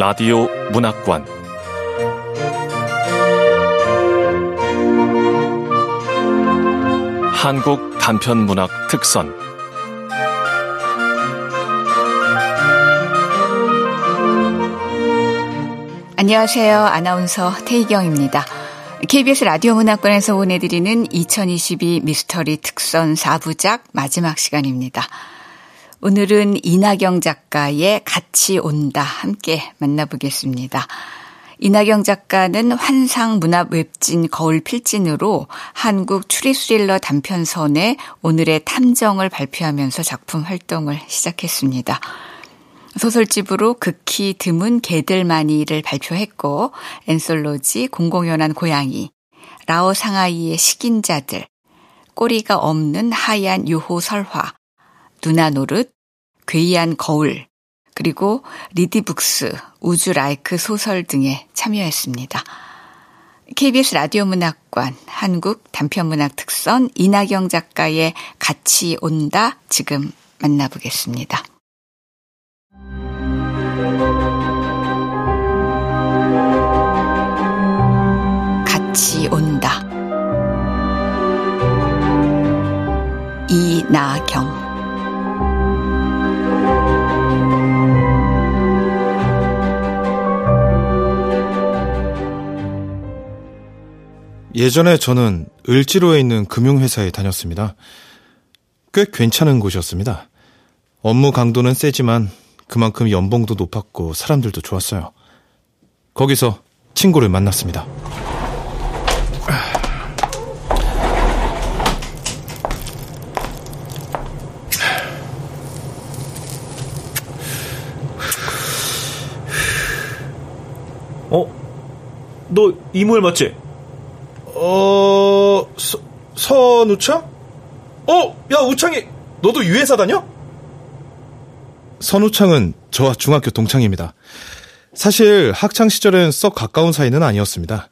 라디오 문학관 한국 단편 문학 특선 안녕하세요. 아나운서 태희경입니다. KBS 라디오 문학관에서 보내드리는 2022 미스터리 특선 4부작 마지막 시간입니다. 오늘은 이나경 작가의 같이 온다 함께 만나보겠습니다. 이나경 작가는 환상 문학 웹진 거울 필진으로 한국 추리 스릴러 단편선에 오늘의 탐정을 발표하면서 작품 활동을 시작했습니다. 소설집으로 극히 드문 개들마니를 발표했고 엔솔로지 공공연한 고양이, 라오 상하이의 식인자들, 꼬리가 없는 하얀 요호 설화, 누나 노릇, 괴이한 거울, 그리고 리디북스, 우주라이크 소설 등에 참여했습니다. KBS 라디오 문학관 한국 단편문학 특선 이나경 작가의 같이 온다 지금 만나보겠습니다. 같이 온다. 이나경 예전에 저는 을지로에 있는 금융회사에 다녔습니다. 꽤 괜찮은 곳이었습니다. 업무 강도는 세지만 그만큼 연봉도 높았고 사람들도 좋았어요. 거기서 친구를 만났습니다. 어? 너 이모일 맞지? 어, 서, 선우창? 어, 야, 우창이, 너도 유회사 다녀? 선우창은 저와 중학교 동창입니다. 사실 학창 시절엔 썩 가까운 사이는 아니었습니다.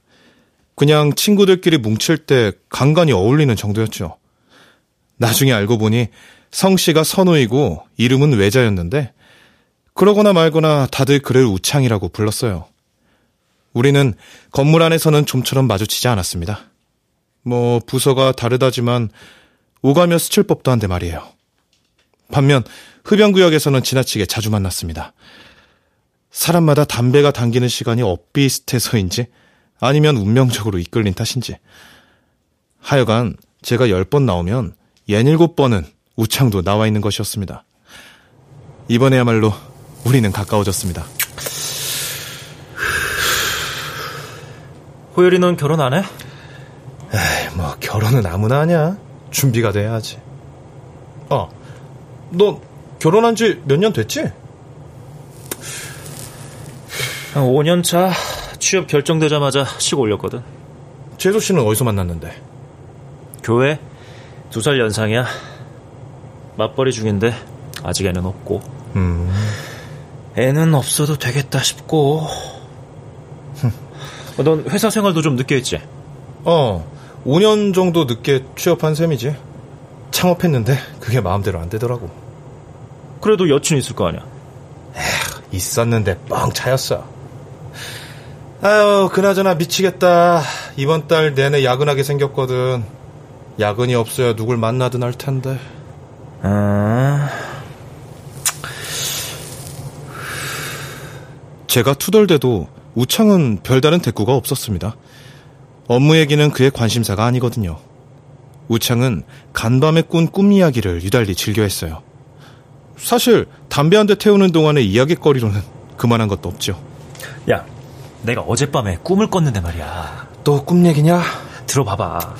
그냥 친구들끼리 뭉칠 때 간간히 어울리는 정도였죠. 나중에 알고 보니 성씨가 선우이고 이름은 외자였는데 그러거나 말거나 다들 그를 우창이라고 불렀어요. 우리는 건물 안에서는 좀처럼 마주치지 않았습니다. 뭐 부서가 다르다지만 오가며 스칠 법도 한데 말이에요. 반면 흡연구역에서는 지나치게 자주 만났습니다. 사람마다 담배가 당기는 시간이 엇비슷해서인지 아니면 운명적으로 이끌린 탓인지 하여간 제가 10번 나오면 67번은 우창도 나와 있는 것이었습니다. 이번에야말로 우리는 가까워졌습니다. 호열이 넌 결혼 안 해? 에이, 뭐 결혼은 아무나 하냐. 준비가 돼야지. 어, 너 결혼한 지 몇 년 됐지? 한 5년 차 취업 결정되자마자 식 올렸거든. 재수 씨는 어디서 만났는데? 교회 두 살 연상이야. 맞벌이 중인데 아직 애는 없고. 음. 애는 없어도 되겠다 싶고. 넌 회사 생활도 좀 늦게 했지? 어, 5년 정도 늦게 취업한 셈이지. 창업했는데 그게 마음대로 안 되더라고. 그래도 여친 있을 거 아니야? 에휴, 있었는데 뻥 차였어. 아유, 그나저나 미치겠다. 이번 달 내내 야근하게 생겼거든. 야근이 없어야 누굴 만나든 할 텐데. 아... 제가 투덜대도 우창은 별다른 대꾸가 없었습니다. 업무 얘기는 그의 관심사가 아니거든요. 우창은 간밤에 꾼 꿈 이야기를 유달리 즐겨했어요. 사실 담배 한 대 태우는 동안의 이야기거리로는 그만한 것도 없죠. 야, 내가 어젯밤에 꿈을 꿨는데 말이야. 또 꿈 얘기냐? 들어봐봐.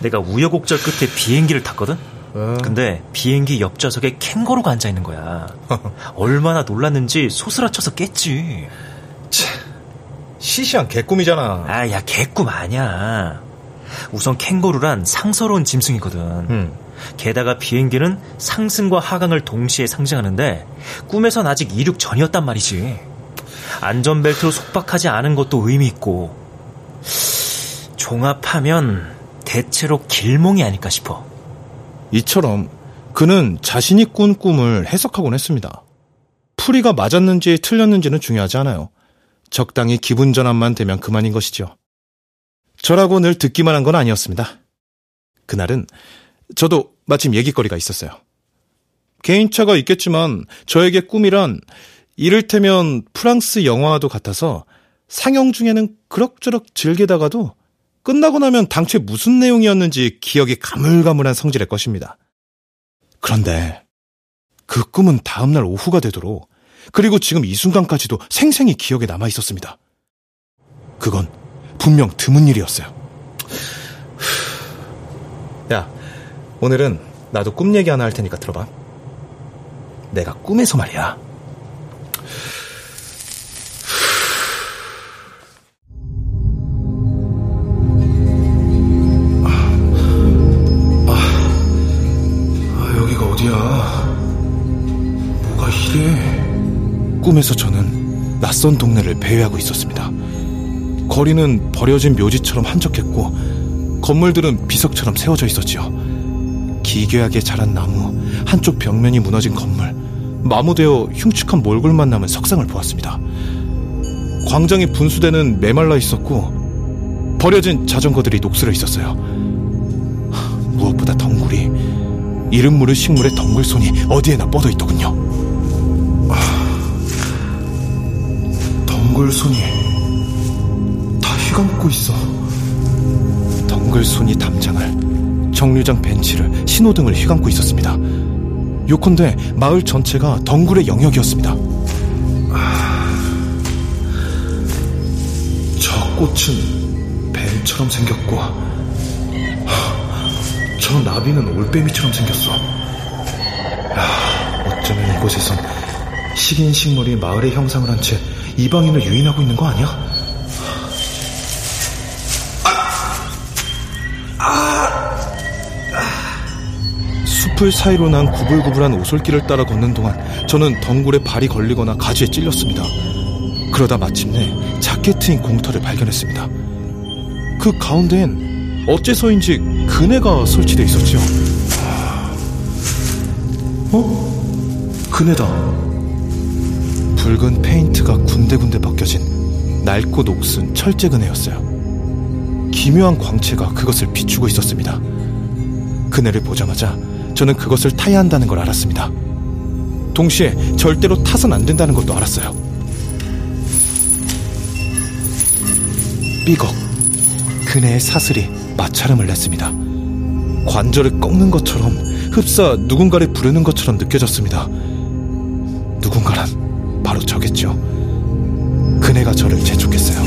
내가 우여곡절 끝에 비행기를 탔거든? 어. 근데 비행기 옆 좌석에 캥거루가 앉아 있는 거야. 얼마나 놀랐는지 소스라쳐서 깼지. 시시한 개꿈이잖아. 아, 야, 개꿈 아니야. 우선 캥거루란 상서로운 짐승이거든. 음. 게다가 비행기는 상승과 하강을 동시에 상징하는데 꿈에선 아직 이륙 전이었단 말이지. 안전벨트로 속박하지 않은 것도 의미 있고 종합하면 대체로 길몽이 아닐까 싶어. 이처럼 그는 자신이 꾼 꿈을 해석하곤 했습니다. 풀이가 맞았는지 틀렸는지는 중요하지 않아요. 적당히 기분 전환만 되면 그만인 것이죠. 저라고 늘 듣기만 한 건 아니었습니다. 그날은 저도 마침 얘기거리가 있었어요. 개인차가 있겠지만 저에게 꿈이란 이를테면 프랑스 영화와도 같아서 상영 중에는 그럭저럭 즐기다가도 끝나고 나면 당최 무슨 내용이었는지 기억이 가물가물한 성질의 것입니다. 그런데 그 꿈은 다음날 오후가 되도록 그리고 지금 이 순간까지도 생생히 기억에 남아 있었습니다. 그건 분명 드문 일이었어요. 야, 오늘은 나도 꿈 얘기 하나 할 테니까 들어봐. 내가 꿈에서 말이야. 꿈에서 저는 낯선 동네를 배회하고 있었습니다. 거리는 버려진 묘지처럼 한적했고 건물들은 비석처럼 세워져 있었지요. 기괴하게 자란 나무, 한쪽 벽면이 무너진 건물, 마모되어 흉측한 몰골만 남은 석상을 보았습니다. 광장이 분수대는 메말라 있었고 버려진 자전거들이 녹슬어 있었어요. 무엇보다 덩굴이 이름 모를 식물의 덩굴손이 어디에나 뻗어 있더군요. 덩굴손이 다 휘감고 있어. 덩굴손이 담장을, 정류장 벤치를, 신호등을 휘감고 있었습니다. 요컨대 마을 전체가 덩굴의 영역이었습니다. 저 꽃은 뱀처럼 생겼고, 저 나비는 올빼미처럼 생겼어. 야, 어쩌면 이곳에선 식인 식물이 마을의 형상을 한 채 이방인을 유인하고 있는 거 아니야? 숲을 사이로 난 구불구불한 오솔길을 따라 걷는 동안 저는 덩굴에 발이 걸리거나 가지에 찔렸습니다. 그러다 마침내 작게 트인 공터를 발견했습니다. 그 가운데엔 어째서인지 그네가 설치돼 있었죠. 어? 그네다. 붉은 페인트가 군데군데 벗겨진 낡고 녹슨 철제 그네였어요. 기묘한 광채가 그것을 비추고 있었습니다. 그네를 보자마자 저는 그것을 타야 한다는 걸 알았습니다. 동시에 절대로 타선 안 된다는 것도 알았어요. 삐걱. 그네의 사슬이 마찰음을 냈습니다. 관절을 꺾는 것처럼 흡사 누군가를 부르는 것처럼 느껴졌습니다. 누군가란 바로 저겠죠. 그네가 저를 재촉했어요.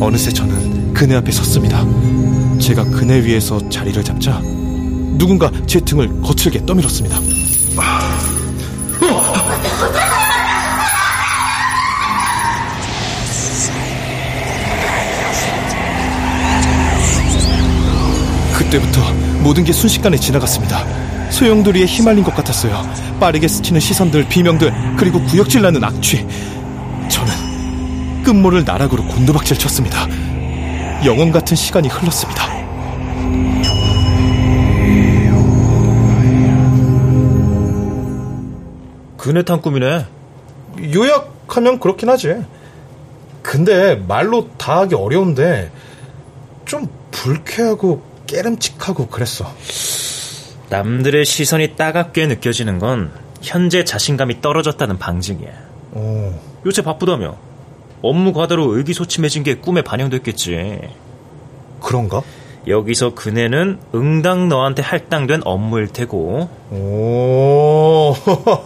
어느새 저는 그네 앞에 섰습니다. 제가 그네 위에서 자리를 잡자 누군가 제 등을 거칠게 떠밀었습니다. 그때부터 모든 게 순식간에 지나갔습니다. 소용돌이에 휘말린 것 같았어요. 빠르게 스치는 시선들, 비명들, 그리고 구역질 나는 악취. 저는 끝모를 나락으로 곤두박질 쳤습니다. 영원 같은 시간이 흘렀습니다. 그네 탄 꿈이네. 요약하면 그렇긴 하지. 근데 말로 다 하기 어려운데 좀 불쾌하고 깨름칙하고 그랬어. 남들의 시선이 따갑게 느껴지는 건 현재 자신감이 떨어졌다는 방증이야. 오, 요새 바쁘다며. 업무 과다로 의기소침해진 게 꿈에 반영됐겠지. 그런가? 여기서 그네는 응당 너한테 할당된 업무일 테고 오,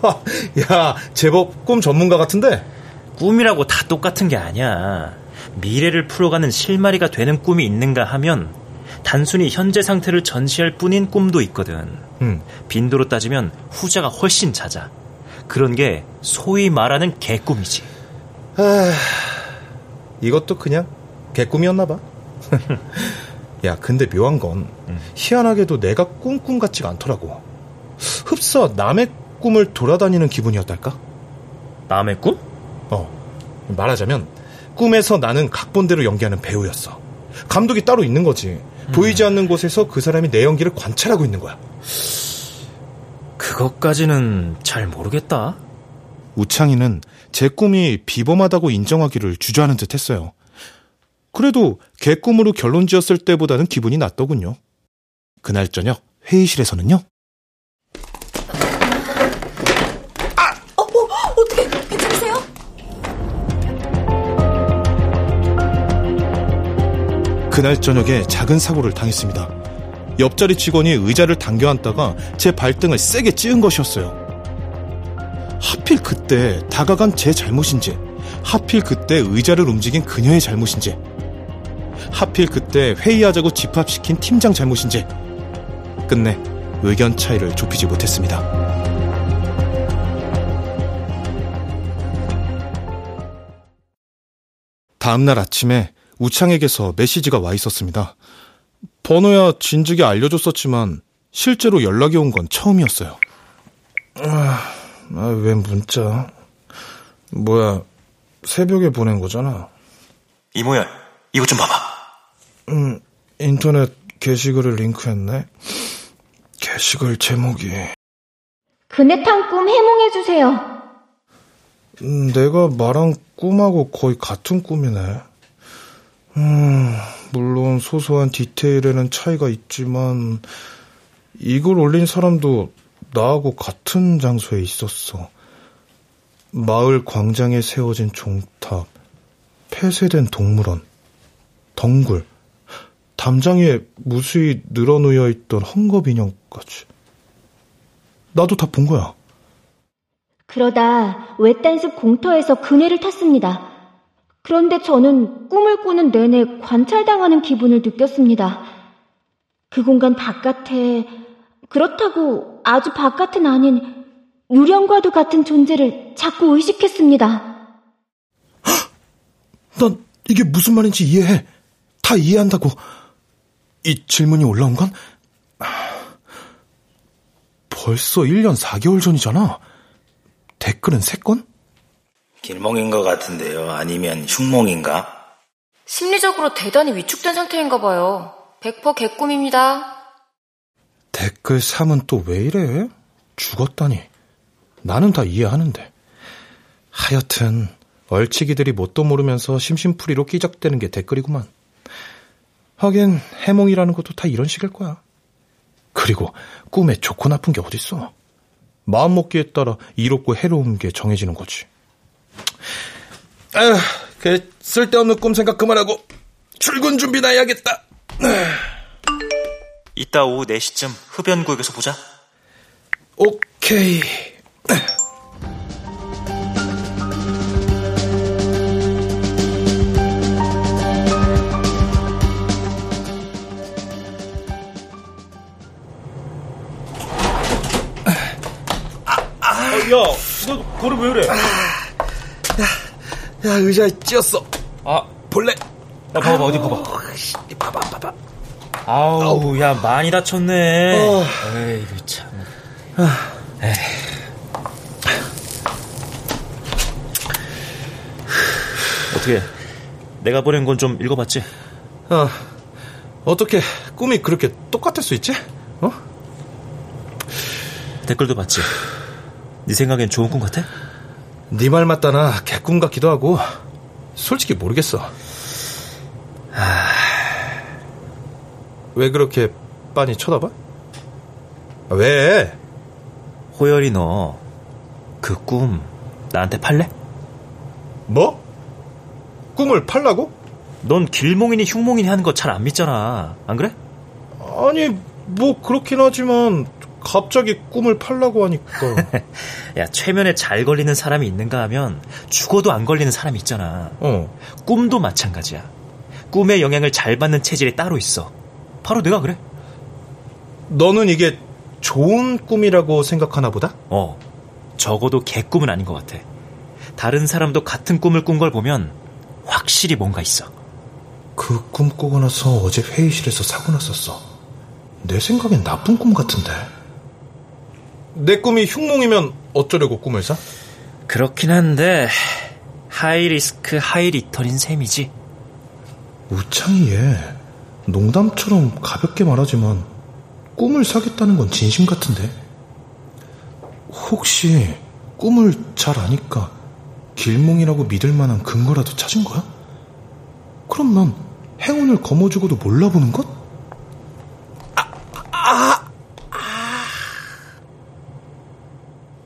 야, 제법 꿈 전문가 같은데? 꿈이라고 다 똑같은 게 아니야. 미래를 풀어가는 실마리가 되는 꿈이 있는가 하면 단순히 현재 상태를 전시할 뿐인 꿈도 있거든. 음, 빈도로 따지면 후자가 훨씬 잦아. 그런 게 소위 말하는 개꿈이지. 아, 이것도 그냥 개꿈이었나 봐. 야, 근데 묘한 건 희한하게도 내가 꿈꿈 같지가 않더라고. 흡사 남의 꿈을 돌아다니는 기분이었달까? 남의 꿈? 어, 말하자면 꿈에서 나는 각본대로 연기하는 배우였어. 감독이 따로 있는 거지. 보이지 않는 곳에서 그 사람이 내 연기를 관찰하고 있는 거야. 그것까지는 잘 모르겠다. 우창이는 제 꿈이 비범하다고 인정하기를 주저하는 듯 했어요. 그래도 개 꿈으로 결론 지었을 때보다는 기분이 낫더군요. 그날 저녁 회의실에서는요. 그날 저녁에 작은 사고를 당했습니다. 옆자리 직원이 의자를 당겨 앉다가 제 발등을 세게 찌은 것이었어요. 하필 그때 다가간 제 잘못인지, 하필 그때 의자를 움직인 그녀의 잘못인지, 하필 그때 회의하자고 집합시킨 팀장 잘못인지, 끝내 의견 차이를 좁히지 못했습니다. 다음날 아침에 우창에게서 메시지가 와 있었습니다. 번호야 진즉에 알려줬었지만 실제로 연락이 온 건 처음이었어요. 아, 아, 왜 문자? 뭐야, 새벽에 보낸 거잖아. 이모야, 이거 좀 봐봐. 음, 인터넷 게시글을 링크했네. 게시글 제목이. 그네 탄 꿈 해몽해주세요. 음, 내가 말한 꿈하고 거의 같은 꿈이네. 음, 물론 소소한 디테일에는 차이가 있지만, 이걸 올린 사람도 나하고 같은 장소에 있었어. 마을 광장에 세워진 종탑, 폐쇄된 동물원, 덩굴, 담장 위에 무수히 늘어놓여 있던 헝겊 인형까지. 나도 다 본 거야. 그러다 외딴 숲 공터에서 그네를 탔습니다. 그런데 저는 꿈을 꾸는 내내 관찰당하는 기분을 느꼈습니다. 그 공간 바깥에 그렇다고 아주 바깥은 아닌 유령과도 같은 존재를 자꾸 의식했습니다. 난 이게 무슨 말인지 이해해. 다 이해한다고. 이 질문이 올라온 건 벌써 1년 4개월 전이잖아. 댓글은 3건? 길몽인 것 같은데요. 아니면 흉몽인가? 심리적으로 대단히 위축된 상태인가 봐요. 100% 개꿈입니다. 댓글 3은 또 왜 이래? 죽었다니. 나는 다 이해하는데. 하여튼 얼치기들이 뭣도 모르면서 심심풀이로 끼적대는 게 댓글이구만. 하긴 해몽이라는 것도 다 이런 식일 거야. 그리고 꿈에 좋고 나쁜 게 어딨어. 마음먹기에 따라 이롭고 해로운 게 정해지는 거지. 아휴, 그 쓸데없는 꿈 생각 그만하고 출근 준비나 해야겠다. 이따 오후 4시쯤 흡연구역에서 보자. 오케이. 야, 너 걸음 왜 그래? 야, 의자에 찧었어. 아, 볼래? 야, 봐봐, 어디 봐봐. 봐봐, 봐봐. 아우, 야, 많이 다쳤네. 어. 에이구, 참. 어떻게, 내가 보낸 건 좀 읽어봤지? 어, 어떻게 꿈이 그렇게 똑같을 수 있지? 어? 댓글도 봤지? 네 생각엔 좋은 꿈 같아? 네 말 맞다나 개꿈 같기도 하고 솔직히 모르겠어. 왜 그렇게 빤히 쳐다봐? 아, 왜? 호열이 너, 그 꿈, 나한테 팔래? 뭐? 꿈을 팔라고? 넌 길몽이니 흉몽이니 하는 거 잘 안 믿잖아. 안 그래? 아니 뭐 그렇긴 하지만 갑자기 꿈을 팔라고 하니까 야, 최면에 잘 걸리는 사람이 있는가 하면 죽어도 안 걸리는 사람이 있잖아. 어 꿈도 마찬가지야. 꿈의 영향을 잘 받는 체질이 따로 있어. 바로 내가 그래. 너는 이게 좋은 꿈이라고 생각하나 보다? 어, 적어도 개꿈은 아닌 것 같아. 다른 사람도 같은 꿈을 꾼 걸 보면 확실히 뭔가 있어. 그 꿈 꾸고 나서 어제 회의실에서 사고 났었어. 내 생각엔 나쁜 꿈 같은데. 내 꿈이 흉몽이면 어쩌려고 꿈을 사? 그렇긴 한데 high risk high return인 셈이지. 우창이 얘 농담처럼 가볍게 말하지만 꿈을 사겠다는 건 진심 같은데. 혹시 꿈을 잘 아니까 길몽이라고 믿을 만한 근거라도 찾은 거야? 그럼 난 행운을 거머쥐고도 몰라보는 것? 아, 아, 아.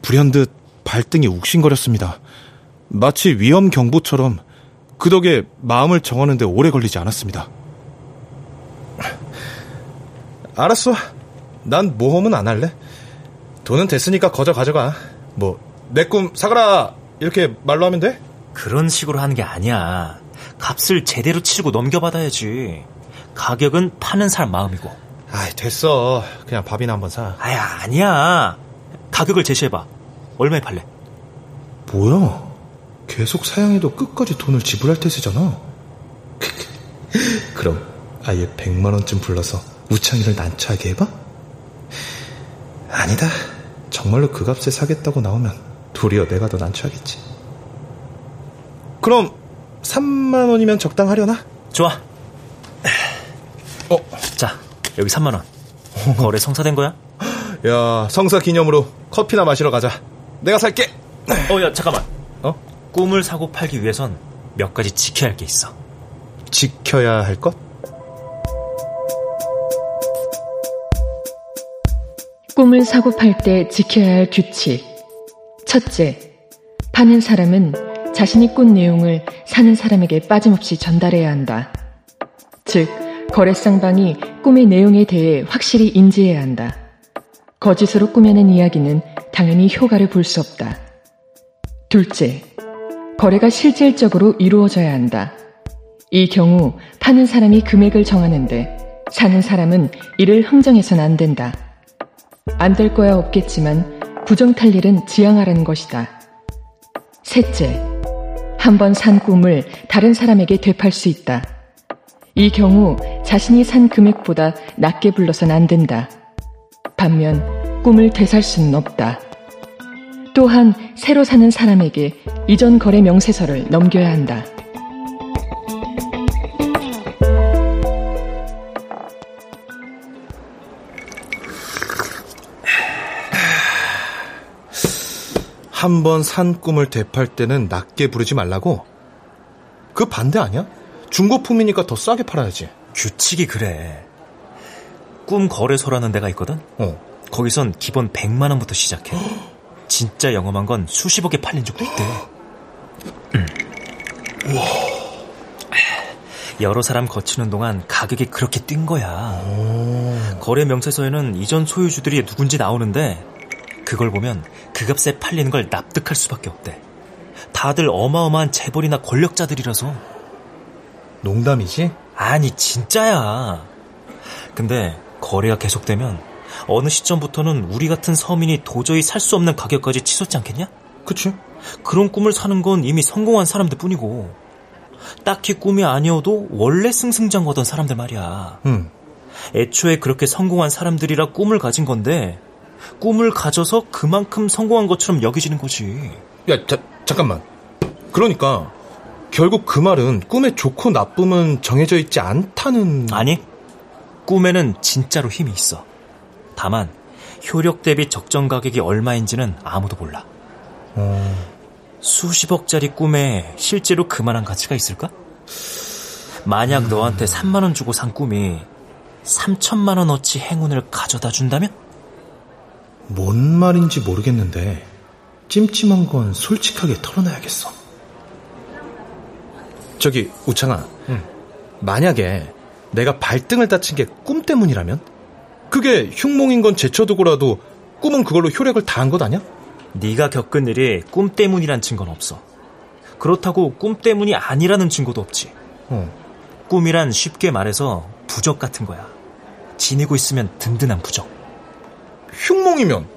불현듯 발등이 욱신거렸습니다. 마치 위험 경보처럼 그 덕에 마음을 정하는데 오래 걸리지 않았습니다. 알았어. 난 모험은 안 할래. 돈은 됐으니까 거저 가져가. 뭐, 내 꿈 사가라! 이렇게 말로 하면 돼? 그런 식으로 하는 게 아니야. 값을 제대로 치르고 넘겨받아야지. 가격은 파는 사람 마음이고. 아이, 됐어. 그냥 밥이나 한번 사. 아야, 아니야. 가격을 제시해봐. 얼마에 팔래? 뭐야? 계속 사양해도 끝까지 돈을 지불할 태세잖아. 그럼 아예 100만 원쯤 불러서 우창이를 난처하게 해봐? 아니다. 정말로 그 값에 사겠다고 나오면 도리어 내가 더 난처하겠지. 그럼 3만 원이면 적당하려나? 좋아. 어, 자, 여기 3만 원. 거래 성사된 거야? 야, 성사 기념으로 커피나 마시러 가자. 내가 살게. 어, 야, 잠깐만. 어? 꿈을 사고 팔기 위해선 몇 가지 지켜야 할 게 있어. 지켜야 할 것? 꿈을 사고 팔 때 지켜야 할 규칙. 첫째, 파는 사람은 자신이 꾼 내용을 사는 사람에게 빠짐없이 전달해야 한다. 즉, 거래상방이 꿈의 내용에 대해 확실히 인지해야 한다. 거짓으로 꾸며낸 이야기는 당연히 효과를 볼 수 없다. 둘째, 거래가 실질적으로 이루어져야 한다. 이 경우 파는 사람이 금액을 정하는데 사는 사람은 이를 흥정해선 안 된다. 안 될 거야 없겠지만 부정탈 일은 지양하라는 것이다. 셋째, 한 번 산 꿈을 다른 사람에게 되팔 수 있다. 이 경우 자신이 산 금액보다 낮게 불러선 안 된다. 반면 꿈을 되살 수는 없다. 또한 새로 사는 사람에게 이전 거래 명세서를 넘겨야 한다. 한 번 산 꿈을 되팔 때는 낮게 부르지 말라고? 그 반대 아니야? 중고품이니까 더 싸게 팔아야지. 규칙이 그래. 꿈 거래소라는 데가 있거든? 어. 거기선 기본 100만 원부터 시작해. 진짜 영험한 건 수십억에 팔린 적도 있대. 음. 여러 사람 거치는 동안 가격이 그렇게 뛴 거야. 거래 명세서에는 이전 소유주들이 누군지 나오는데 그걸 보면 그 값에 팔리는 걸 납득할 수밖에 없대. 다들 어마어마한 재벌이나 권력자들이라서. 농담이지? 아니 진짜야. 근데 거래가 계속되면 어느 시점부터는 우리 같은 서민이 도저히 살 수 없는 가격까지 치솟지 않겠냐? 그치? 그런 꿈을 사는 건 이미 성공한 사람들 뿐이고 딱히 꿈이 아니어도 원래 승승장구하던 사람들 말이야. 응. 애초에 그렇게 성공한 사람들이라 꿈을 가진 건데 꿈을 가져서 그만큼 성공한 것처럼 여겨지는 거지. 야, 자, 잠깐만. 그러니까 결국 그 말은 꿈의 좋고 나쁨은 정해져 있지 않다는 아니, 꿈에는 진짜로 힘이 있어. 다만 효력 대비 적정 가격이 얼마인지는 아무도 몰라. 어... 수십억짜리 꿈에 실제로 그만한 가치가 있을까? 만약 음... 너한테 3만 원 주고 산 꿈이 3천만 원어치 행운을 가져다 준다면? 뭔 말인지 모르겠는데 찜찜한 건 솔직하게 털어놔야겠어. 저기 우창아, 응. 만약에 내가 발등을 다친 게 꿈 때문이라면? 그게 흉몽인 건 제쳐두고라도 꿈은 그걸로 효력을 다한 것 아니야? 네가 겪은 일이 꿈 때문이란 증거는 없어. 그렇다고 꿈 때문이 아니라는 증거도 없지. 어. 꿈이란 쉽게 말해서 부적 같은 거야. 지니고 있으면 든든한 부적. 흉몽이면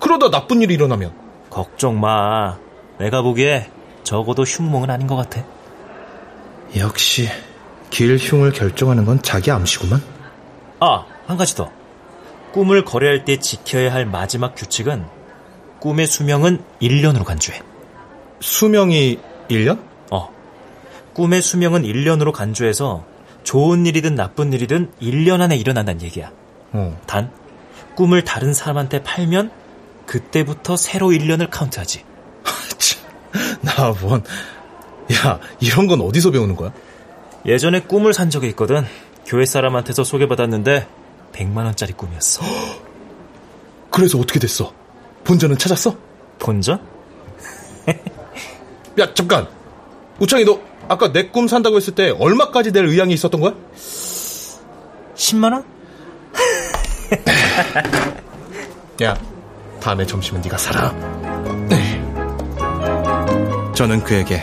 그러다 나쁜 일이 일어나면 걱정 마. 내가 보기에 적어도 흉몽은 아닌 것 같아. 역시 길흉을 결정하는 건 자기 암시구만. 아, 한 가지 더. 꿈을 거래할 때 지켜야 할 마지막 규칙은 꿈의 수명은 1년으로 간주해. 수명이 1년? 어. 꿈의 수명은 1년으로 간주해서 좋은 일이든 나쁜 일이든 1년 안에 일어난다는 얘기야. 어. 단, 꿈을 다른 사람한테 팔면 그때부터 새로 1년을 카운트하지. 나 뭔. 야, 이런 건 어디서 배우는 거야? 예전에 꿈을 산 적이 있거든. 교회 사람한테서 소개받았는데 100만 원짜리 꿈이었어. 그래서 어떻게 됐어? 본전은 찾았어? 본전? 야, 잠깐. 우창이 너 아까 내 꿈 산다고 했을 때 얼마까지 낼 의향이 있었던 거야? 10만 원? 야, 다음에 점심은 네가 사라. 네. 저는 그에게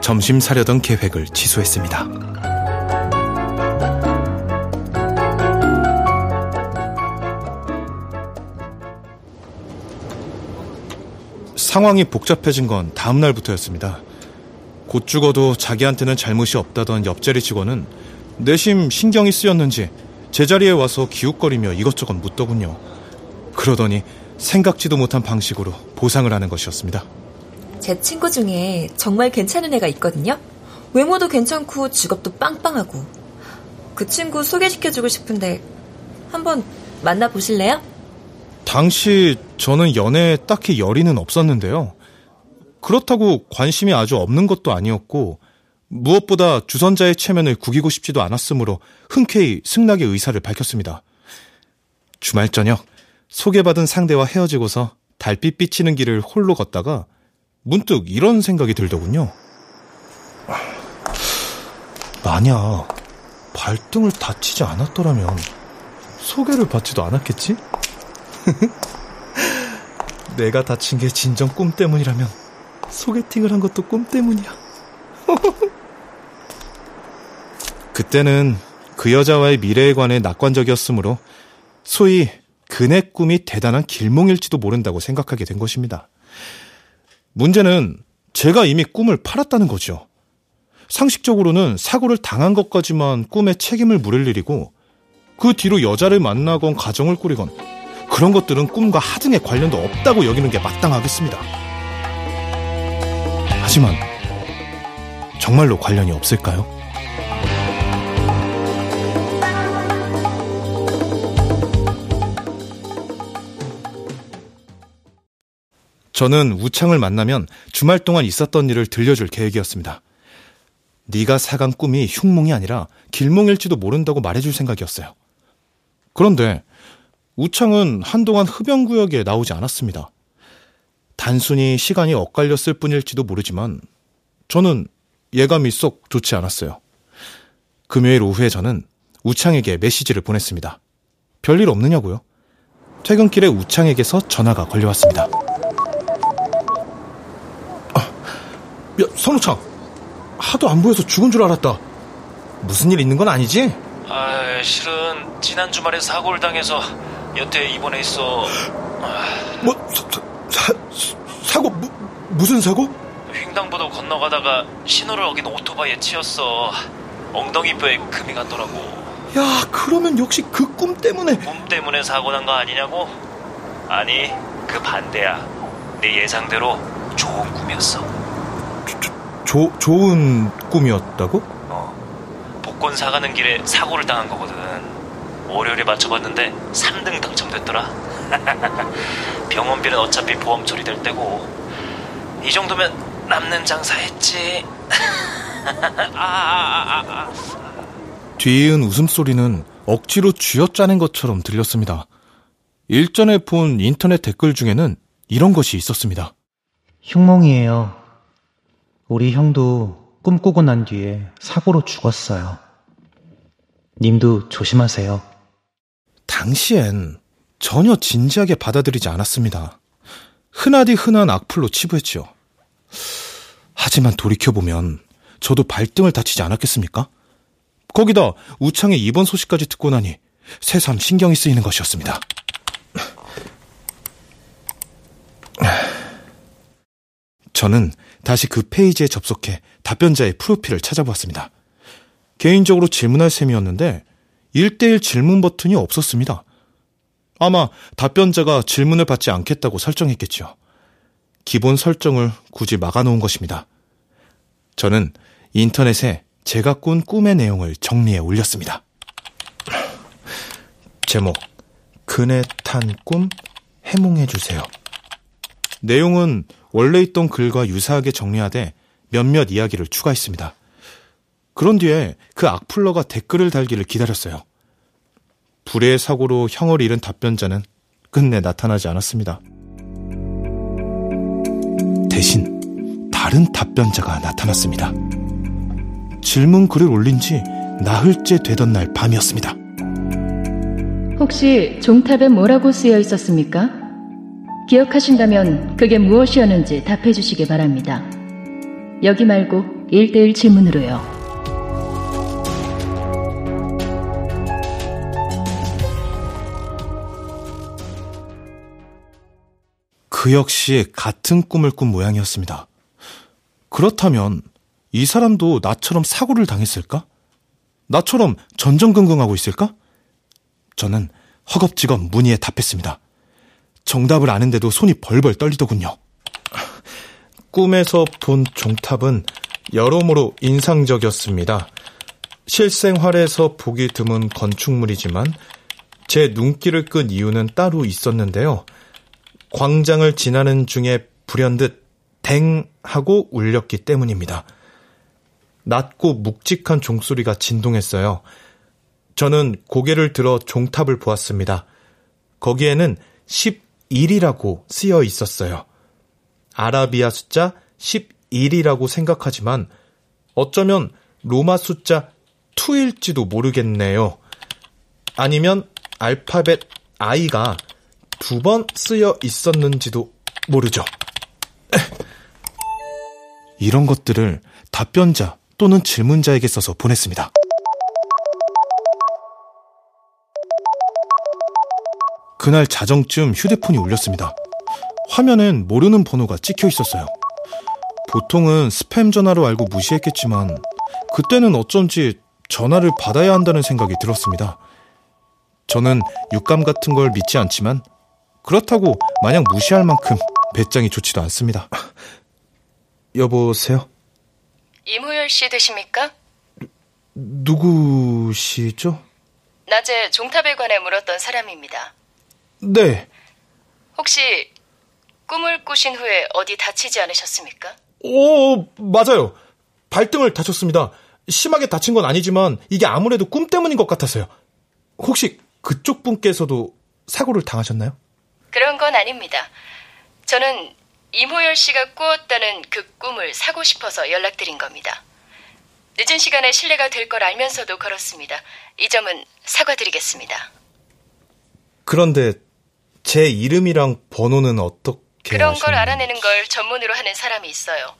점심 사려던 계획을 취소했습니다. 상황이 복잡해진 건 다음 날부터였습니다. 곧 죽어도 자기한테는 잘못이 없다던 옆자리 직원은 내심 신경이 쓰였는지 제자리에 와서 기웃거리며 이것저것 묻더군요. 그러더니 생각지도 못한 방식으로 보상을 하는 것이었습니다. 제 친구 중에 정말 괜찮은 애가 있거든요. 외모도 괜찮고 직업도 빵빵하고. 그 친구 소개시켜주고 싶은데 한번 만나보실래요? 당시 저는 연애에 딱히 열의는 없었는데요. 그렇다고 관심이 아주 없는 것도 아니었고 무엇보다 주선자의 체면을 구기고 싶지도 않았으므로 흔쾌히 승낙의 의사를 밝혔습니다. 주말 저녁 소개받은 상대와 헤어지고서 달빛 비치는 길을 홀로 걷다가 문득 이런 생각이 들더군요. 만약 발등을 다치지 않았더라면 소개를 받지도 않았겠지? 내가 다친 게 진정 꿈 때문이라면 소개팅을 한 것도 꿈 때문이야. 그때는 그 여자와의 미래에 관해 낙관적이었으므로 소위 그네 꿈이 대단한 길몽일지도 모른다고 생각하게 된 것입니다. 문제는 제가 이미 꿈을 팔았다는 거죠. 상식적으로는 사고를 당한 것까지만 꿈에 책임을 물을 일이고 그 뒤로 여자를 만나건 가정을 꾸리건 그런 것들은 꿈과 하등의 관련도 없다고 여기는 게 마땅하겠습니다. 하지만 정말로 관련이 없을까요? 저는 우창을 만나면 주말 동안 있었던 일을 들려줄 계획이었습니다. 네가 사간 꿈이 흉몽이 아니라 길몽일지도 모른다고 말해줄 생각이었어요. 그런데 우창은 한동안 흡연구역에 나오지 않았습니다. 단순히 시간이 엇갈렸을 뿐일지도 모르지만 저는 예감이 쏙 좋지 않았어요. 금요일 오후에 저는 우창에게 메시지를 보냈습니다. 별일 없느냐고요? 퇴근길에 우창에게서 전화가 걸려왔습니다. 아, 야, 선우창. 하도 안 보여서 죽은 줄 알았다. 무슨 일 있는 건 아니지? 아, 실은 지난 주말에 사고를 당해서 여태 입원해 있어. 뭐 사, 사, 사고 무, 무슨 사고? 횡단보도 건너가다가 신호를 어긴 오토바이에 치였어. 엉덩이 뼈에 금이 갔더라고. 야, 그러면 역시 그 꿈 때문에. 꿈 때문에 사고 난 거 아니냐고? 아니, 그 반대야. 내 예상대로 좋은 꿈이었어. 조, 조, 좋은 꿈이었다고? 어. 복권 사가는 길에 사고를 당한 거거든. 월요일에 맞춰봤는데 3등 당첨됐더라. 병원비는 어차피 보험 처리될 때고 이 정도면 남는 장사 했지. 아, 아, 아, 뒤이은 웃음소리는 억지로 쥐어짜낸 것처럼 들렸습니다. 일전에 본 인터넷 댓글 중에는 이런 것이 있었습니다. 흉몽이에요. 우리 형도 꿈꾸고 난 뒤에 사고로 죽었어요. 님도 조심하세요. 당시엔 전혀 진지하게 받아들이지 않았습니다. 흔하디 흔한 악플로 치부했죠. 하지만 돌이켜보면 저도 발등을 다치지 않았겠습니까? 거기다 우창의 입원 소식까지 듣고 나니 새삼 신경이 쓰이는 것이었습니다. 저는 다시 그 페이지에 접속해 답변자의 프로필을 찾아보았습니다. 개인적으로 질문할 셈이었는데 1대1 질문 버튼이 없었습니다. 아마 답변자가 질문을 받지 않겠다고 설정했겠죠. 기본 설정을 굳이 막아놓은 것입니다. 저는 인터넷에 제가 꾼 꿈의 내용을 정리해 올렸습니다. 제목, 그네 탄 꿈 해몽해 주세요. 내용은 원래 있던 글과 유사하게 정리하되 몇몇 이야기를 추가했습니다. 그런 뒤에 그 악플러가 댓글을 달기를 기다렸어요. 불의 사고로 형을 잃은 답변자는 끝내 나타나지 않았습니다. 대신 다른 답변자가 나타났습니다. 질문 글을 올린 지 나흘째 되던 날 밤이었습니다. 혹시 종탑에 뭐라고 쓰여 있었습니까? 기억하신다면 그게 무엇이었는지 답해 주시기 바랍니다. 여기 말고 일대일 질문으로요. 그 역시 같은 꿈을 꾼 모양이었습니다. 그렇다면 이 사람도 나처럼 사고를 당했을까? 나처럼 전전긍긍하고 있을까? 저는 허겁지겁 문의에 답했습니다. 정답을 아는데도 손이 벌벌 떨리더군요. 꿈에서 본 종탑은 여러모로 인상적이었습니다. 실생활에서 보기 드문 건축물이지만 제 눈길을 끈 이유는 따로 있었는데요. 광장을 지나는 중에 불현듯 댕 하고 울렸기 때문입니다. 낮고 묵직한 종소리가 진동했어요. 저는 고개를 들어 종탑을 보았습니다. 거기에는 11이라고 쓰여 있었어요. 아라비아 숫자 11이라고 생각하지만 어쩌면 로마 숫자 2일지도 모르겠네요. 아니면 알파벳 I가 두 번 쓰여 있었는지도 모르죠. 이런 것들을 답변자 또는 질문자에게 써서 보냈습니다. 그날 자정쯤 휴대폰이 울렸습니다. 화면엔 모르는 번호가 찍혀 있었어요. 보통은 스팸 전화로 알고 무시했겠지만 그때는 어쩐지 전화를 받아야 한다는 생각이 들었습니다. 저는 육감 같은 걸 믿지 않지만 그렇다고 마냥 무시할 만큼 배짱이 좋지도 않습니다. 여보세요? 이무열 씨 되십니까? 누구시죠? 낮에 종탑에 관해 물었던 사람입니다. 네. 혹시 꿈을 꾸신 후에 어디 다치지 않으셨습니까? 오, 맞아요. 발등을 다쳤습니다. 심하게 다친 건 아니지만 이게 아무래도 꿈 때문인 것 같아서요. 혹시 그쪽 분께서도 사고를 당하셨나요? 그런 건 아닙니다. 저는 이모열 씨가 꾸었다는 그 꿈을 사고 싶어서 연락드린 겁니다. 늦은 시간에 실례가 될 걸 알면서도 걸었습니다. 이 점은 사과드리겠습니다. 그런데 제 이름이랑 번호는 어떻게 그런 하셨는지... 걸 알아내는 걸 전문으로 하는 사람이 있어요.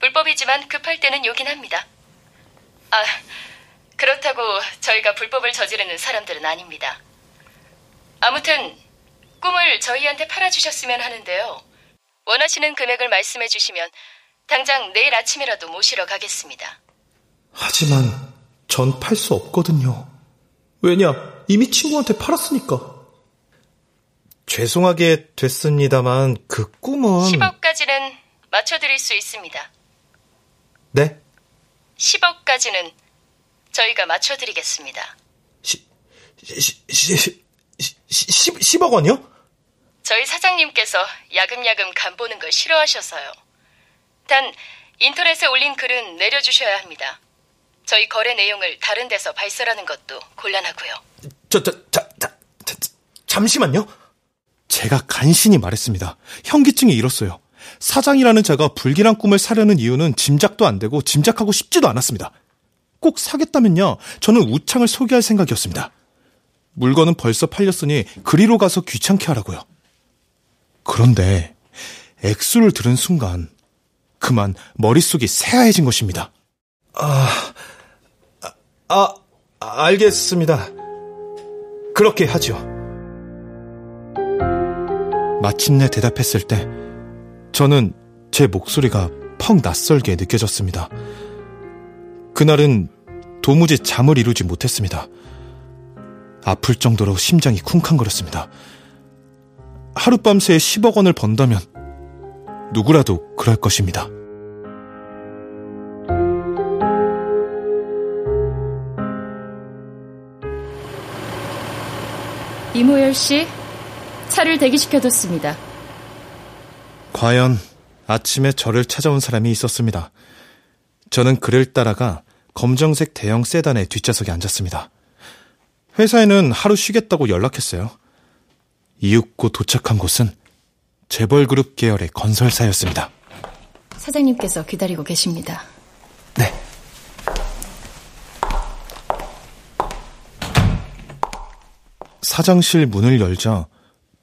불법이지만 급할 때는 요긴 합니다. 아, 그렇다고 저희가 불법을 저지르는 사람들은 아닙니다. 아무튼 꿈을 저희한테 팔아주셨으면 하는데요. 원하시는 금액을 말씀해 주시면 당장 내일 아침이라도 모시러 가겠습니다. 하지만 전 팔 수 없거든요. 왜냐, 이미 친구한테 팔았으니까. 죄송하게 됐습니다만 그 꿈은 10억까지는 맞춰드릴 수 있습니다. 네? 10억까지는 저희가 맞춰드리겠습니다. 시, 시, 시, 시, 시, 10억 원이요? 저희 사장님께서 야금야금 간 보는 걸 싫어하셔서요. 단 인터넷에 올린 글은 내려주셔야 합니다. 저희 거래 내용을 다른 데서 발설하는 것도 곤란하고요. 저, 저, 자, 자, 자, 잠시만요. 제가 간신히 말했습니다. 현기증이 일었어요. 사장이라는 자가 불길한 꿈을 사려는 이유는 짐작도 안 되고 짐작하고 싶지도 않았습니다. 꼭 사겠다면요. 저는 우창을 소개할 생각이었습니다. 물건은 벌써 팔렸으니 그리로 가서 귀찮게 하라고요. 그런데 액수를 들은 순간 그만 머릿속이 새하얘진 것입니다. 아, 아, 알겠습니다. 그렇게 하죠. 마침내 대답했을 때 저는 제 목소리가 퍽 낯설게 느껴졌습니다. 그날은 도무지 잠을 이루지 못했습니다. 아플 정도로 심장이 쿵쾅거렸습니다. 하룻밤새 10억 원을 번다면 누구라도 그럴 것입니다. 이모열 씨, 차를 대기시켜뒀습니다. 과연 아침에 저를 찾아온 사람이 있었습니다. 저는 그를 따라가 검정색 대형 세단의 뒷좌석에 앉았습니다. 회사에는 하루 쉬겠다고 연락했어요. 이윽고 도착한 곳은 재벌그룹 계열의 건설사였습니다. 사장님께서 기다리고 계십니다. 네. 사장실 문을 열자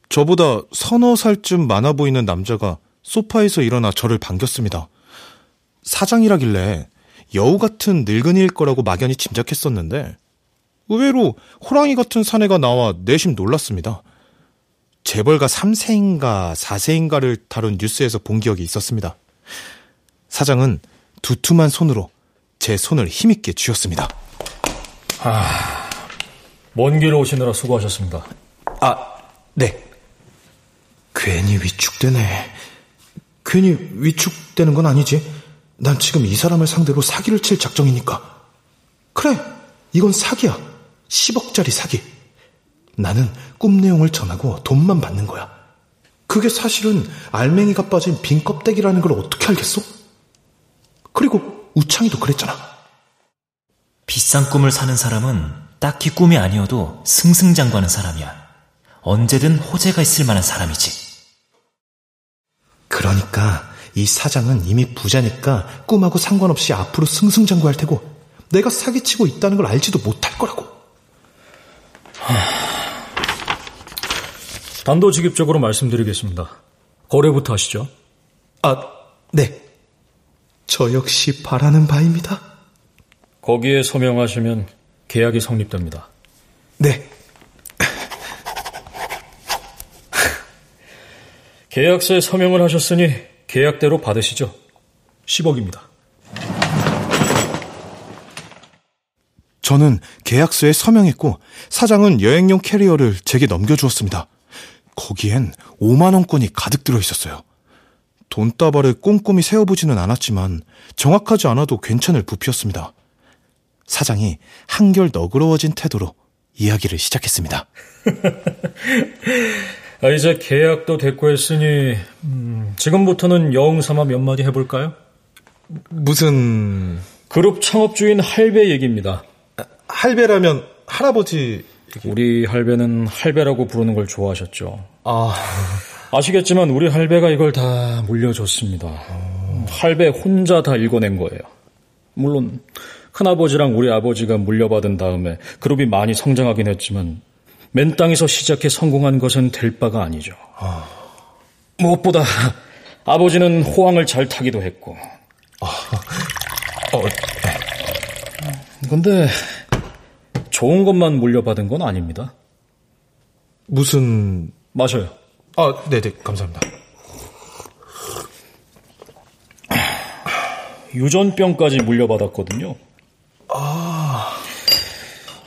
저보다 서너 살쯤 많아 보이는 남자가 소파에서 일어나 저를 반겼습니다. 사장이라길래 여우 같은 늙은이일 거라고 막연히 짐작했었는데 의외로 호랑이 같은 사내가 나와 내심 놀랐습니다. 재벌가 3세인가 4세인가를 다룬 뉴스에서 본 기억이 있었습니다. 사장은 두툼한 손으로 제 손을 힘있게 쥐었습니다. 아, 먼 길 오시느라 수고하셨습니다. 아, 네. 괜히 위축되네. 괜히 위축되는 건 아니지. 난 지금 이 사람을 상대로 사기를 칠 작정이니까. 그래, 이건 사기야. 10억짜리 사기. 나는 꿈 내용을 전하고 돈만 받는 거야. 그게 사실은 알맹이가 빠진 빈 껍데기라는 걸 어떻게 알겠어? 그리고 우창이도 그랬잖아. 비싼 꿈을 사는 사람은 딱히 꿈이 아니어도 승승장구하는 사람이야. 언제든 호재가 있을 만한 사람이지. 그러니까 이 사장은 이미 부자니까 꿈하고 상관없이 앞으로 승승장구할 테고 내가 사기치고 있다는 걸 알지도 못할 거라고. 단도직입적으로 말씀드리겠습니다. 거래부터 하시죠. 아, 네. 저 역시 바라는 바입니다. 거기에 서명하시면 계약이 성립됩니다. 네. 계약서에 서명을 하셨으니 계약대로 받으시죠. 10억입니다. 저는 계약서에 서명했고 사장은 여행용 캐리어를 제게 넘겨주었습니다. 거기엔 5만원권이 가득 들어 있었어요. 돈다발을 꼼꼼히 세어보지는 않았지만 정확하지 않아도 괜찮을 부피였습니다. 사장이 한결 너그러워진 태도로 이야기를 시작했습니다. 아, 이제 계약도 됐고 했으니 음, 지금부터는 영삼아 몇 마디 해볼까요? 무슨 그룹 창업주인 할배 얘기입니다. 할배라면 할아버지 우리 할배는 할배라고 부르는 걸 좋아하셨죠. 아 아시겠지만 우리 할배가 이걸 다 물려줬습니다. 어... 할배 혼자 다 읽어낸 거예요. 물론 큰아버지랑 우리 아버지가 물려받은 다음에 그룹이 많이 성장하긴 했지만 맨 땅에서 시작해 성공한 것은 될 바가 아니죠. 아... 무엇보다 아버지는 호황을 잘 타기도 했고. 아... 어... 근데 좋은 것만 물려받은 건 아닙니다. 무슨 마셔요. 아, 네네, 감사합니다. 유전병까지 물려받았거든요. 아,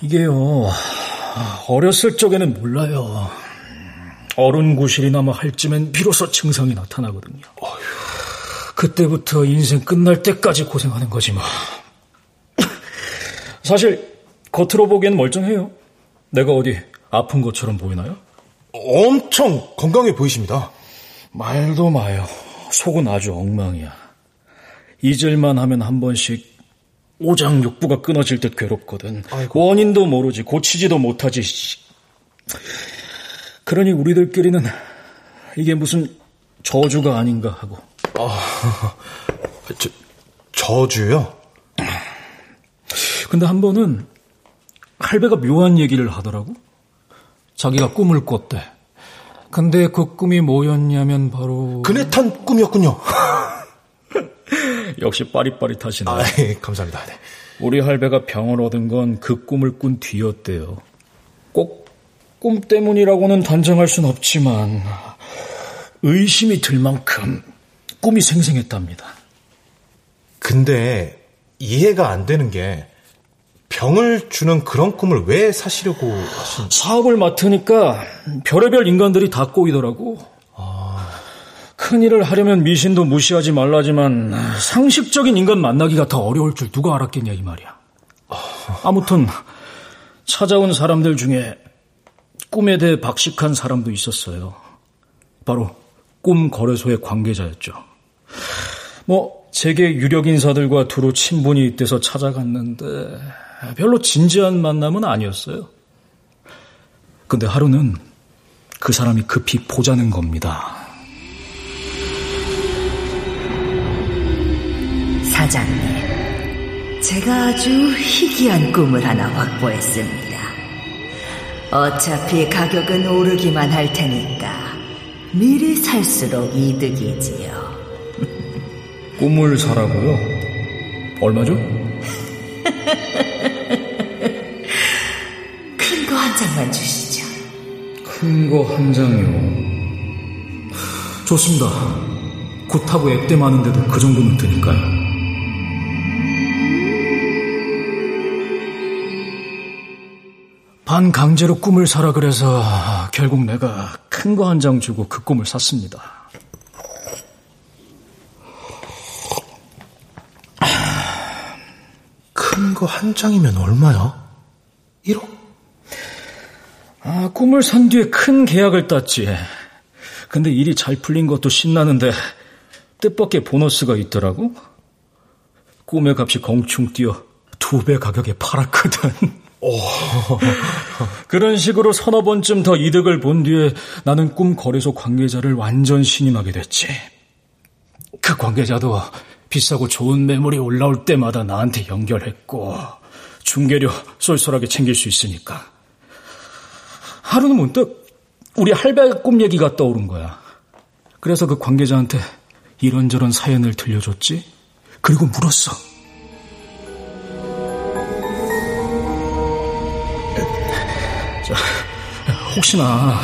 이게요, 어렸을 적에는 몰라요. 어른 구실이나 뭐 할쯤엔 비로소 증상이 나타나거든요. 그때부터 인생 끝날 때까지 고생하는 거지 뭐. 사실 겉으로 보기엔 멀쩡해요. 내가 어디 아픈 것처럼 보이나요? 엄청 건강해 보이십니다. 말도 마요. 속은 아주 엉망이야. 잊을만 하면 한 번씩 오장육부가 끊어질 듯 괴롭거든. 아이고. 원인도 모르지 고치지도 못하지. 그러니 우리들끼리는 이게 무슨 저주가 아닌가 하고. 아, 저, 저주요? 근데 한 번은 할배가 묘한 얘기를 하더라고. 자기가 꿈을 꿨대. 근데 그 꿈이 뭐였냐면 바로 그네탄 꿈이었군요. 역시 빠릿빠릿하시네. 아, 예, 감사합니다. 네. 우리 할배가 병을 얻은 건 그 꿈을 꾼 뒤였대요. 꼭 꿈 때문이라고는 단정할 순 없지만 의심이 들 만큼 꿈이 생생했답니다. 근데 이해가 안 되는 게 병을 주는 그런 꿈을 왜 사시려고 하신? 사업을 맡으니까 별의별 인간들이 다 꼬이더라고. 아... 큰 일을 하려면 미신도 무시하지 말라지만 상식적인 인간 만나기가 더 어려울 줄 누가 알았겠냐 이 말이야. 아무튼 찾아온 사람들 중에 꿈에 대해 박식한 사람도 있었어요. 바로 꿈 거래소의 관계자였죠. 뭐 제게 유력 인사들과 두루 친분이 있대서 찾아갔는데 별로 진지한 만남은 아니었어요. 근데 하루는 그 사람이 급히 보자는 겁니다. 사장님, 제가 아주 희귀한 꿈을 하나 확보했습니다. 어차피 가격은 오르기만 할 테니까 미리 살수록 이득이지요. 꿈을 사라고요? 얼마죠? 큰 거 한 장만 주시죠. 큰 거 한 장이요. 좋습니다. 굿하고 앱대 많은데도 그 정도는 드니까요. 반 강제로 꿈을 사라 그래서 결국 내가 큰 거 한 장 주고 그 꿈을 샀습니다. 큰거한 장이면 얼마야? 1억? 아, 꿈을 산 뒤에 큰 계약을 땄지. 근데 일이 잘 풀린 것도 신나는데 뜻밖의 보너스가 있더라고. 꿈의 값이 공충 뛰어 두 배 가격에 팔았거든. 그런 식으로 서너 번쯤 더 이득을 본 뒤에 나는 꿈 거래소 관계자를 완전 신임하게 됐지. 그 관계자도 비싸고 좋은 매물이 올라올 때마다 나한테 연결했고 중개료 쏠쏠하게 챙길 수 있으니까. 하루는 문득 우리 할배 꿈 얘기가 떠오른 거야. 그래서 그 관계자한테 이런저런 사연을 들려줬지. 그리고 물었어. 자, 혹시나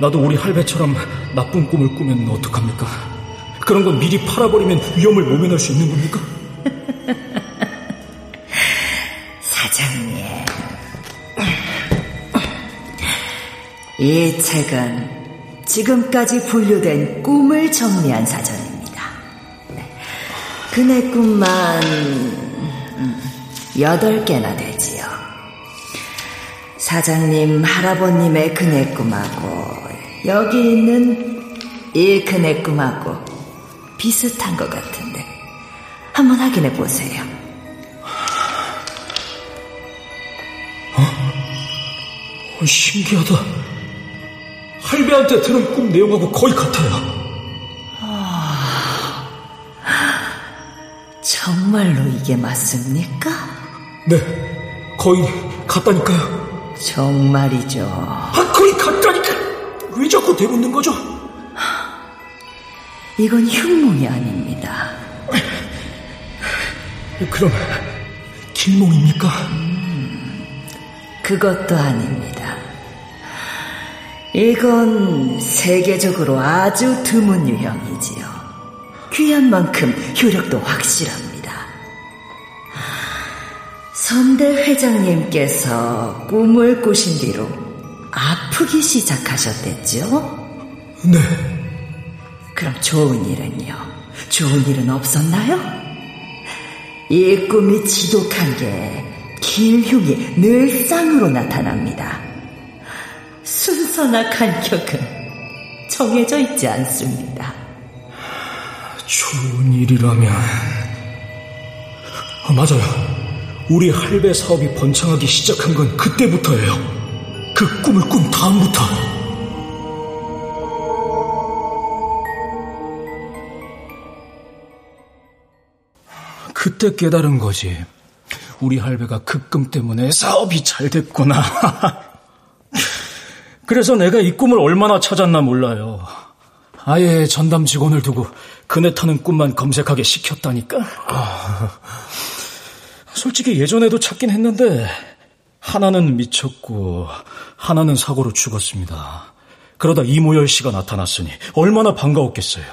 나도 우리 할배처럼 나쁜 꿈을 꾸면 어떡합니까? 그런 건 미리 팔아버리면 위험을 모면할 수 있는 겁니까? 사장님. 이 책은 지금까지 분류된 꿈을 정리한 사전입니다. 그네 꿈만 여덟 개나 되지요. 사장님 할아버님의 그네 꿈하고 여기 있는 이 그네 꿈하고 비슷한 것 같은데 한번 확인해 보세요. 어, 신기하다. 할배한테 들은 꿈 내용하고 거의 같아요. 아, 정말로 이게 맞습니까? 네, 거의 같다니까요. 정말이죠. 아, 거의 같다니까. 왜 자꾸 대묻는 거죠? 이건 흉몽이 아닙니다. 그럼 길몽입니까? 음, 그것도 아닙니다. 이건 세계적으로 아주 드문 유형이지요. 귀한 만큼 효력도 확실합니다. 선대 회장님께서 꿈을 꾸신 뒤로 아프기 시작하셨댔죠? 네. 그럼 좋은 일은요? 좋은 일은 없었나요? 이 꿈이 지독한 게 길흉이 늘 쌍으로 나타납니다. 순서나 간격은 정해져 있지 않습니다. 좋은 일이라면 아, 맞아요. 우리 할배 사업이 번창하기 시작한 건 그때부터예요. 그 꿈을 꾼 다음부터. 그때 깨달은 거지. 우리 할배가 그꿈 때문에 사업이 잘 됐구나. 그래서 내가 이 꿈을 얼마나 찾았나 몰라요. 아예 전담 직원을 두고 그네 타는 꿈만 검색하게 시켰다니까. 솔직히 예전에도 찾긴 했는데 하나는 미쳤고 하나는 사고로 죽었습니다. 그러다 이모열 씨가 나타났으니 얼마나 반가웠겠어요.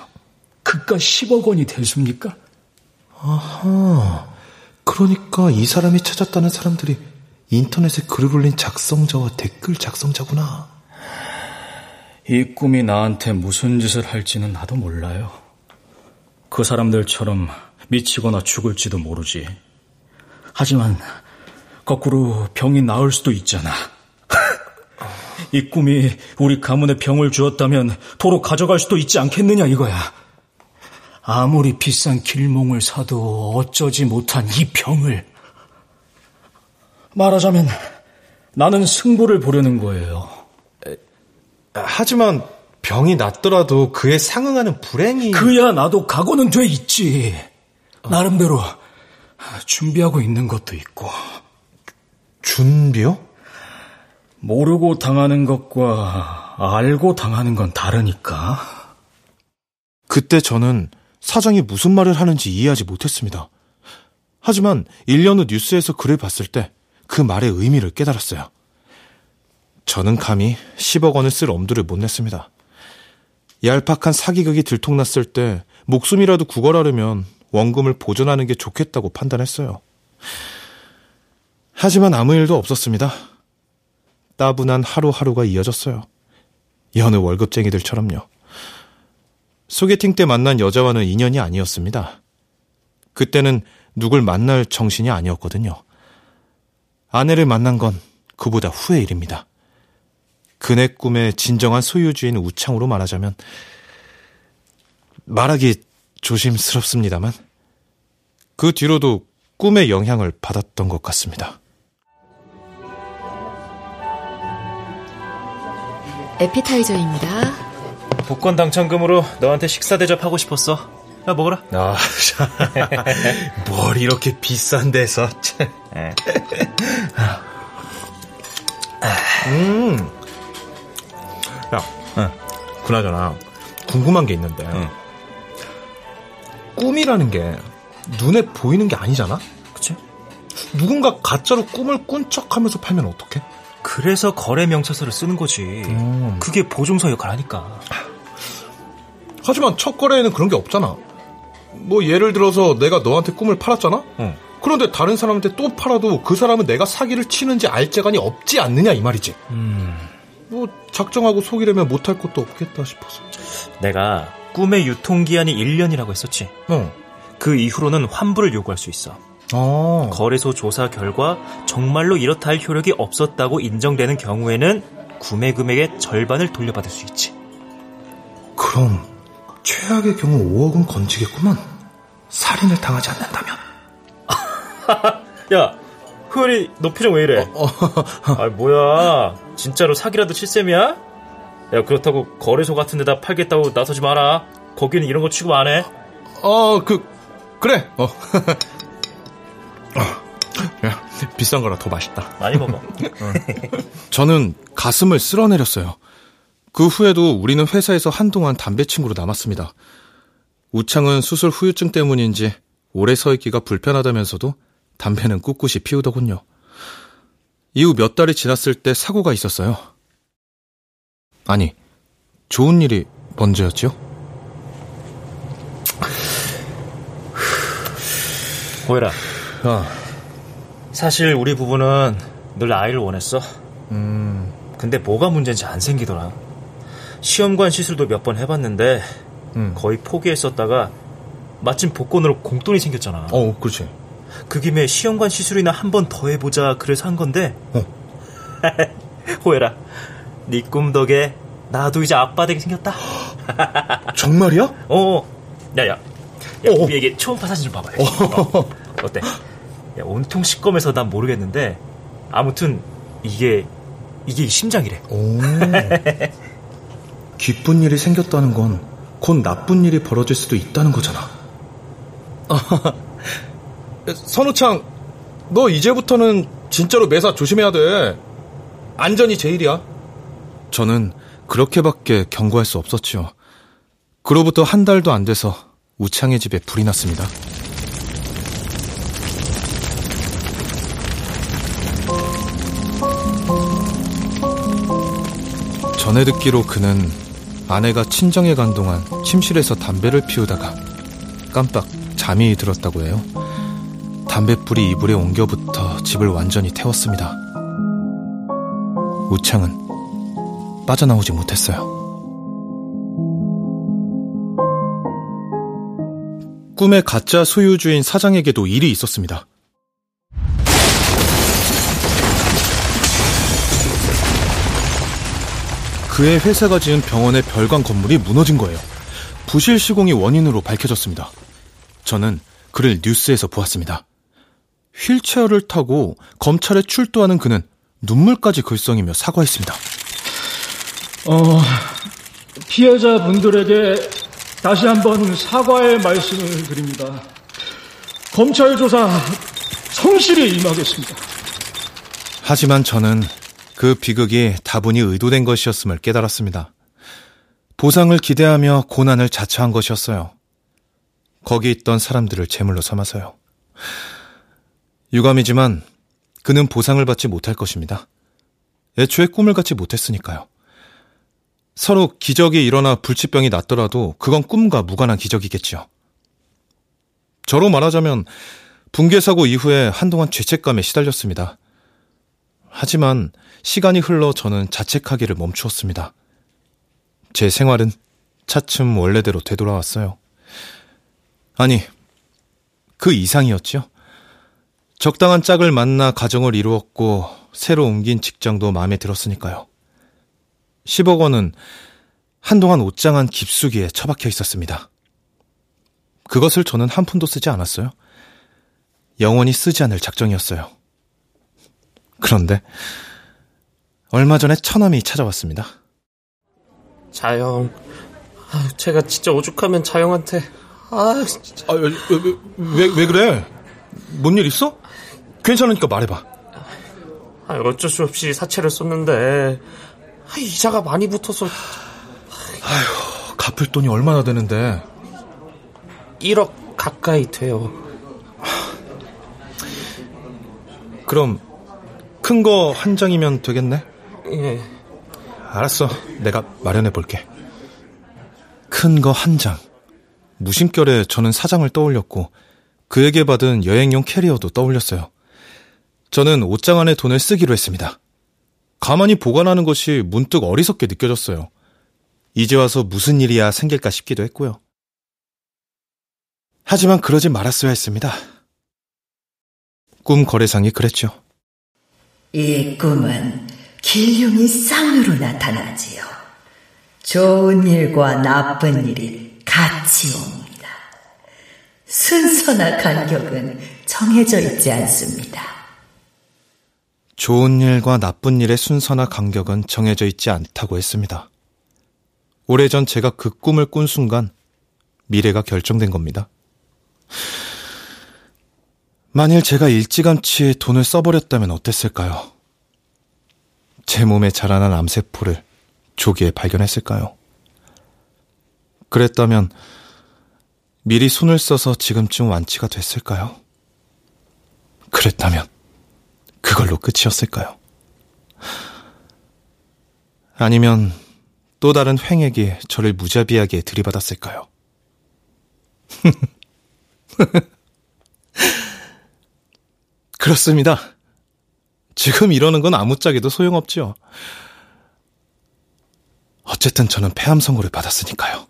그깟 10억 원이 됐습니까? 아하. 그러니까 이 사람이 찾았다는 사람들이 인터넷에 글을 올린 작성자와 댓글 작성자구나. 이 꿈이 나한테 무슨 짓을 할지는 나도 몰라요. 그 사람들처럼 미치거나 죽을지도 모르지. 하지만 거꾸로 병이 나을 수도 있잖아. 이 꿈이 우리 가문에 병을 주었다면 도로 가져갈 수도 있지 않겠느냐 이거야. 아무리 비싼 길몽을 사도 어쩌지 못한 이 병을. 말하자면 나는 승부를 보려는 거예요. 하지만 병이 낫더라도 그에 상응하는 불행이. 그야 나도 각오는 돼 있지. 나름대로 준비하고 있는 것도 있고. 준비요? 모르고 당하는 것과 알고 당하는 건 다르니까. 그때 저는 사장이 무슨 말을 하는지 이해하지 못했습니다. 하지만 1년 후 뉴스에서 글을 봤을 때 그 말의 의미를 깨달았어요. 저는 감히 10억 원을 쓸 엄두를 못 냈습니다. 얄팍한 사기극이 들통났을 때 목숨이라도 구걸하려면 원금을 보존하는 게 좋겠다고 판단했어요. 하지만 아무 일도 없었습니다. 따분한 하루하루가 이어졌어요. 여느 월급쟁이들처럼요. 소개팅 때 만난 여자와는 인연이 아니었습니다. 그때는 누굴 만날 정신이 아니었거든요. 아내를 만난 건 그보다 후의 일입니다. 그네 꿈의 진정한 소유주인 우창으로 말하자면 말하기 조심스럽습니다만 그 뒤로도 꿈의 영향을 받았던 것 같습니다. 에피타이저입니다. 복권 당첨금으로 너한테 식사 대접하고 싶었어. 야, 먹어라. 아, 뭘 이렇게 비싼 데서. 음. 야, 응. 그나저나 궁금한 게 있는데. 응. 꿈이라는 게 눈에 보이는 게 아니잖아? 그치? 누군가 가짜로 꿈을 꾼 척하면서 팔면 어떡해? 그래서 거래 명찰서를 쓰는 거지. 음. 그게 보증서 역할 하니까. 하지만 첫 거래에는 그런 게 없잖아. 뭐 예를 들어서 내가 너한테 꿈을 팔았잖아? 응. 그런데 다른 사람한테 또 팔아도 그 사람은 내가 사기를 치는지 알 재간이 없지 않느냐 이 말이지. 음. 뭐 작정하고 속이려면 못할 것도 없겠다 싶어서. 내가 꿈의 유통기한이 1년이라고 했었지. 응. 그 이후로는 환불을 요구할 수 있어. 어. 거래소 조사 결과 정말로 이렇다 할 효력이 없었다고 인정되는 경우에는 구매 금액의 절반을 돌려받을 수 있지. 그럼 최악의 경우 5억은 건지겠구만. 살인을 당하지 않는다면. 야, 흐열이 너 표정 왜 이래? 어, 어. 아 뭐야? 진짜로 사기라도 칠 셈이야? 야 그렇다고 거래소 같은 데다 팔겠다고 나서지 마라. 거기는 이런 거 취급 안 해. 어, 그 그래. 어. 야, 비싼 거라 더 맛있다. 많이 먹어. 저는 가슴을 쓸어내렸어요. 그 후에도 우리는 회사에서 한동안 담배 친구로 남았습니다. 우창은 수술 후유증 때문인지 오래 서 있기가 불편하다면서도 담배는 꿋꿋이 피우더군요. 이후 몇 달이 지났을 때 사고가 있었어요. 아니, 좋은 일이 먼저였죠? 고해라. 어. 사실 우리 부부는 늘 아이를 원했어. 음. 근데 뭐가 문제인지 안 생기더라. 시험관 시술도 몇 번 해봤는데 음. 거의 포기했었다가 마침 복권으로 공돈이 생겼잖아. 어, 그렇지. 그 김에 시험관 시술이나 한 번 더 해보자 그래서 한 건데. 어. 호해라, 네 꿈 덕에 나도 이제 아빠 되게 생겼다. 정말이야? 어. 야야, 야, 어. 우리에게 초음파 사진 좀 봐봐. 어. 어때? 야, 온통 시꺼매서 난 모르겠는데 아무튼 이게 이게 심장이래. 오. 기쁜 일이 생겼다는 건 곧 나쁜 일이 벌어질 수도 있다는 거잖아. 선우창, 너 이제부터는 진짜로 매사 조심해야 돼. 안전이 제일이야. 저는 그렇게밖에 경고할 수 없었지요. 그로부터 한 달도 안 돼서 우창의 집에 불이 났습니다. 전에 듣기로 그는 아내가 친정에 간 동안 침실에서 담배를 피우다가 깜빡 잠이 들었다고 해요. 담뱃불이 이불에 옮겨붙어 집을 완전히 태웠습니다. 우창은 빠져나오지 못했어요. 꿈의 가짜 소유주인 사장에게도 일이 있었습니다. 그의 회사가 지은 병원의 별관 건물이 무너진 거예요. 부실 시공이 원인으로 밝혀졌습니다. 저는 그를 뉴스에서 보았습니다. 휠체어를 타고 검찰에 출두하는 그는 눈물까지 글썽이며 사과했습니다. 어, 피해자분들에게 다시 한번 사과의 말씀을 드립니다. 검찰 조사 성실히 임하겠습니다. 하지만 저는 그 비극이 다분히 의도된 것이었음을 깨달았습니다. 보상을 기대하며 고난을 자처한 것이었어요. 거기 있던 사람들을 제물로 삼아서요. 유감이지만 그는 보상을 받지 못할 것입니다. 애초에 꿈을 갖지 못했으니까요. 서로 기적이 일어나 불치병이 났더라도 그건 꿈과 무관한 기적이겠지요. 저로 말하자면 붕괴 사고 이후에 한동안 죄책감에 시달렸습니다. 하지만 시간이 흘러 저는 자책하기를 멈추었습니다. 제 생활은 차츰 원래대로 되돌아왔어요. 아니, 그 이상이었죠. 적당한 짝을 만나 가정을 이루었고 새로 옮긴 직장도 마음에 들었으니까요. 10억 원은 한동안 옷장한 깊숙이에 처박혀 있었습니다. 그것을 저는 한 푼도 쓰지 않았어요. 영원히 쓰지 않을 작정이었어요. 그런데 얼마 전에 처남이 찾아왔습니다. 자영, 아, 제가 진짜 오죽하면 자영한테 아, 진짜. 아, 왜, 왜, 왜 그래? 뭔 일 있어? 괜찮으니까 말해봐. 아, 어쩔 수 없이 사채를 썼는데 아, 이자가 많이 붙어서 아휴, 갚을 돈이 얼마나 되는데? 1억 가까이 돼요. 그럼 큰 거 한 장이면 되겠네? 예. 알았어. 내가 마련해 볼게. 큰 거 한 장. 무심결에 저는 사장을 떠올렸고 그에게 받은 여행용 캐리어도 떠올렸어요. 저는 옷장 안에 돈을 쓰기로 했습니다. 가만히 보관하는 것이 문득 어리석게 느껴졌어요. 이제 와서 무슨 일이야 생길까 싶기도 했고요. 하지만 그러지 말았어야 했습니다. 꿈 거래상이 그랬죠. 이 꿈은 길흉이 쌍으로 나타나지요. 좋은 일과 나쁜 일이 같이 옵니다. 순서나 간격은 정해져 있지 않습니다. 좋은 일과 나쁜 일의 순서나 간격은 정해져 있지 않다고 했습니다. 오래전 제가 그 꿈을 꾼 순간 미래가 결정된 겁니다. 만일 제가 일찌감치 돈을 써버렸다면 어땠을까요? 제 몸에 자라난 암세포를 조기에 발견했을까요? 그랬다면 미리 손을 써서 지금쯤 완치가 됐을까요? 그랬다면 그걸로 끝이었을까요? 아니면 또 다른 횡액이 저를 무자비하게 들이받았을까요? 그렇습니다. 지금 이러는 건 아무짝에도 소용없지요. 어쨌든 저는 폐암 선고를 받았으니까요.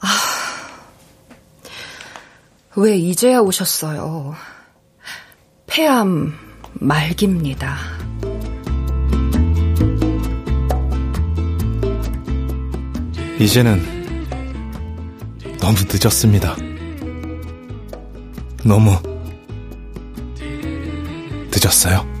아, 왜 이제야 오셨어요? 폐암 말기입니다. 이제는 너무 늦었습니다. 너무 늦었어요.